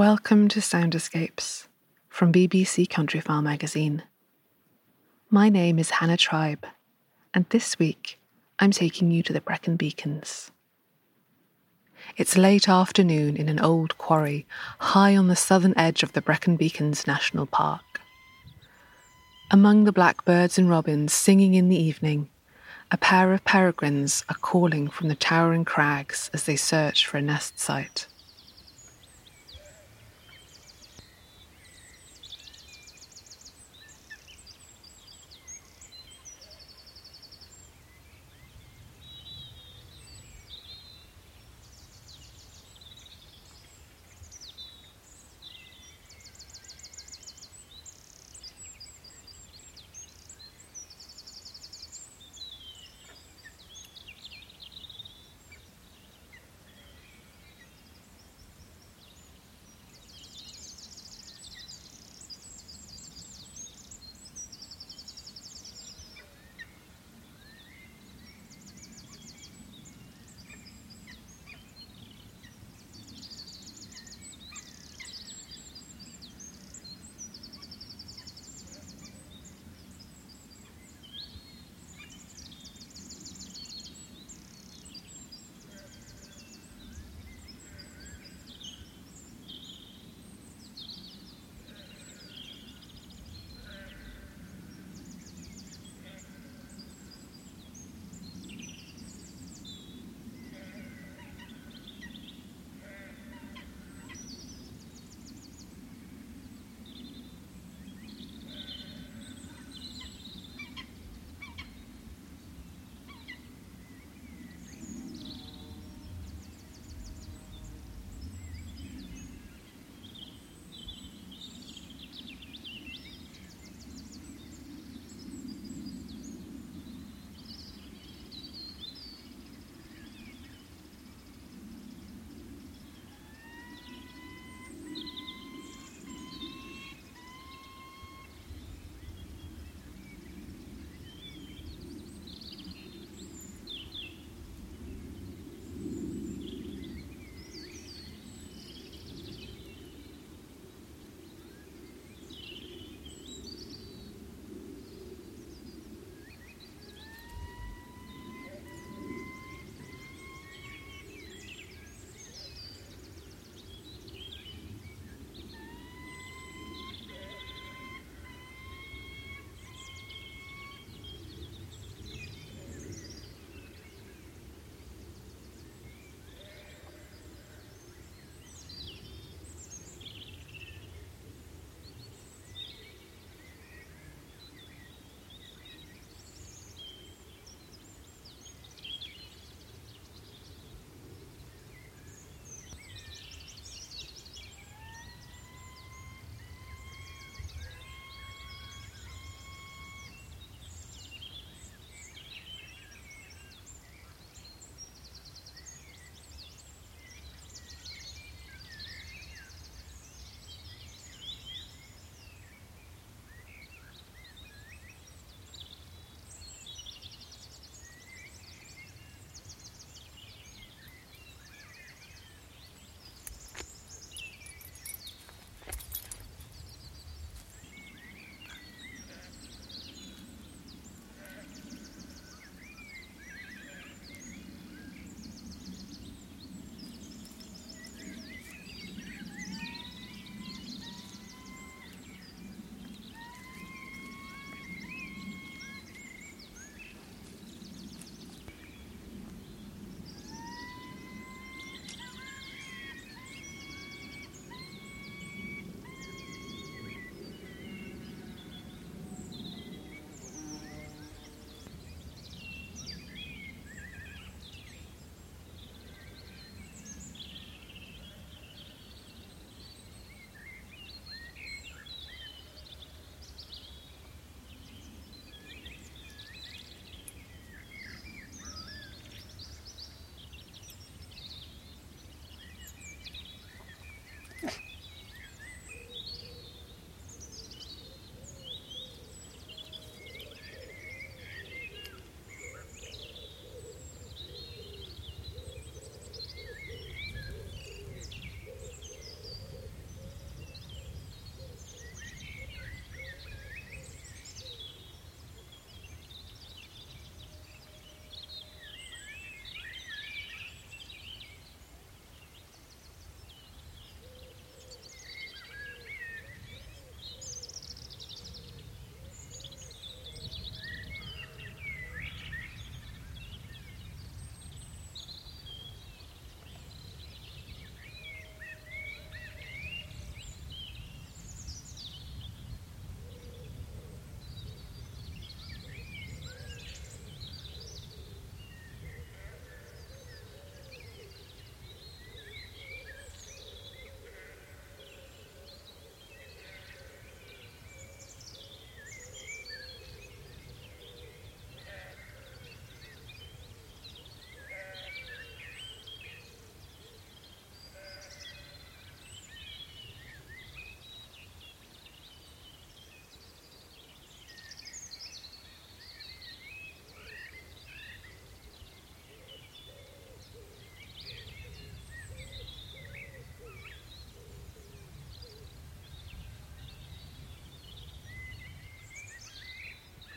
Welcome to Sound Escapes from BBC Countryfile magazine. My name is Hannah Tribe, and this week I'm taking you to the Brecon Beacons. It's late afternoon in an old quarry high on the southern edge of the Brecon Beacons National Park. Among the blackbirds and robins singing in the evening, a pair of peregrines are calling from the towering crags as they search for a nest site.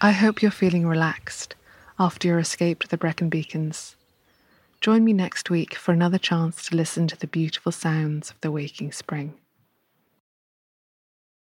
I hope you're feeling relaxed after your escape to the Brecon Beacons. Join me next week for another chance to listen to the beautiful sounds of the waking spring.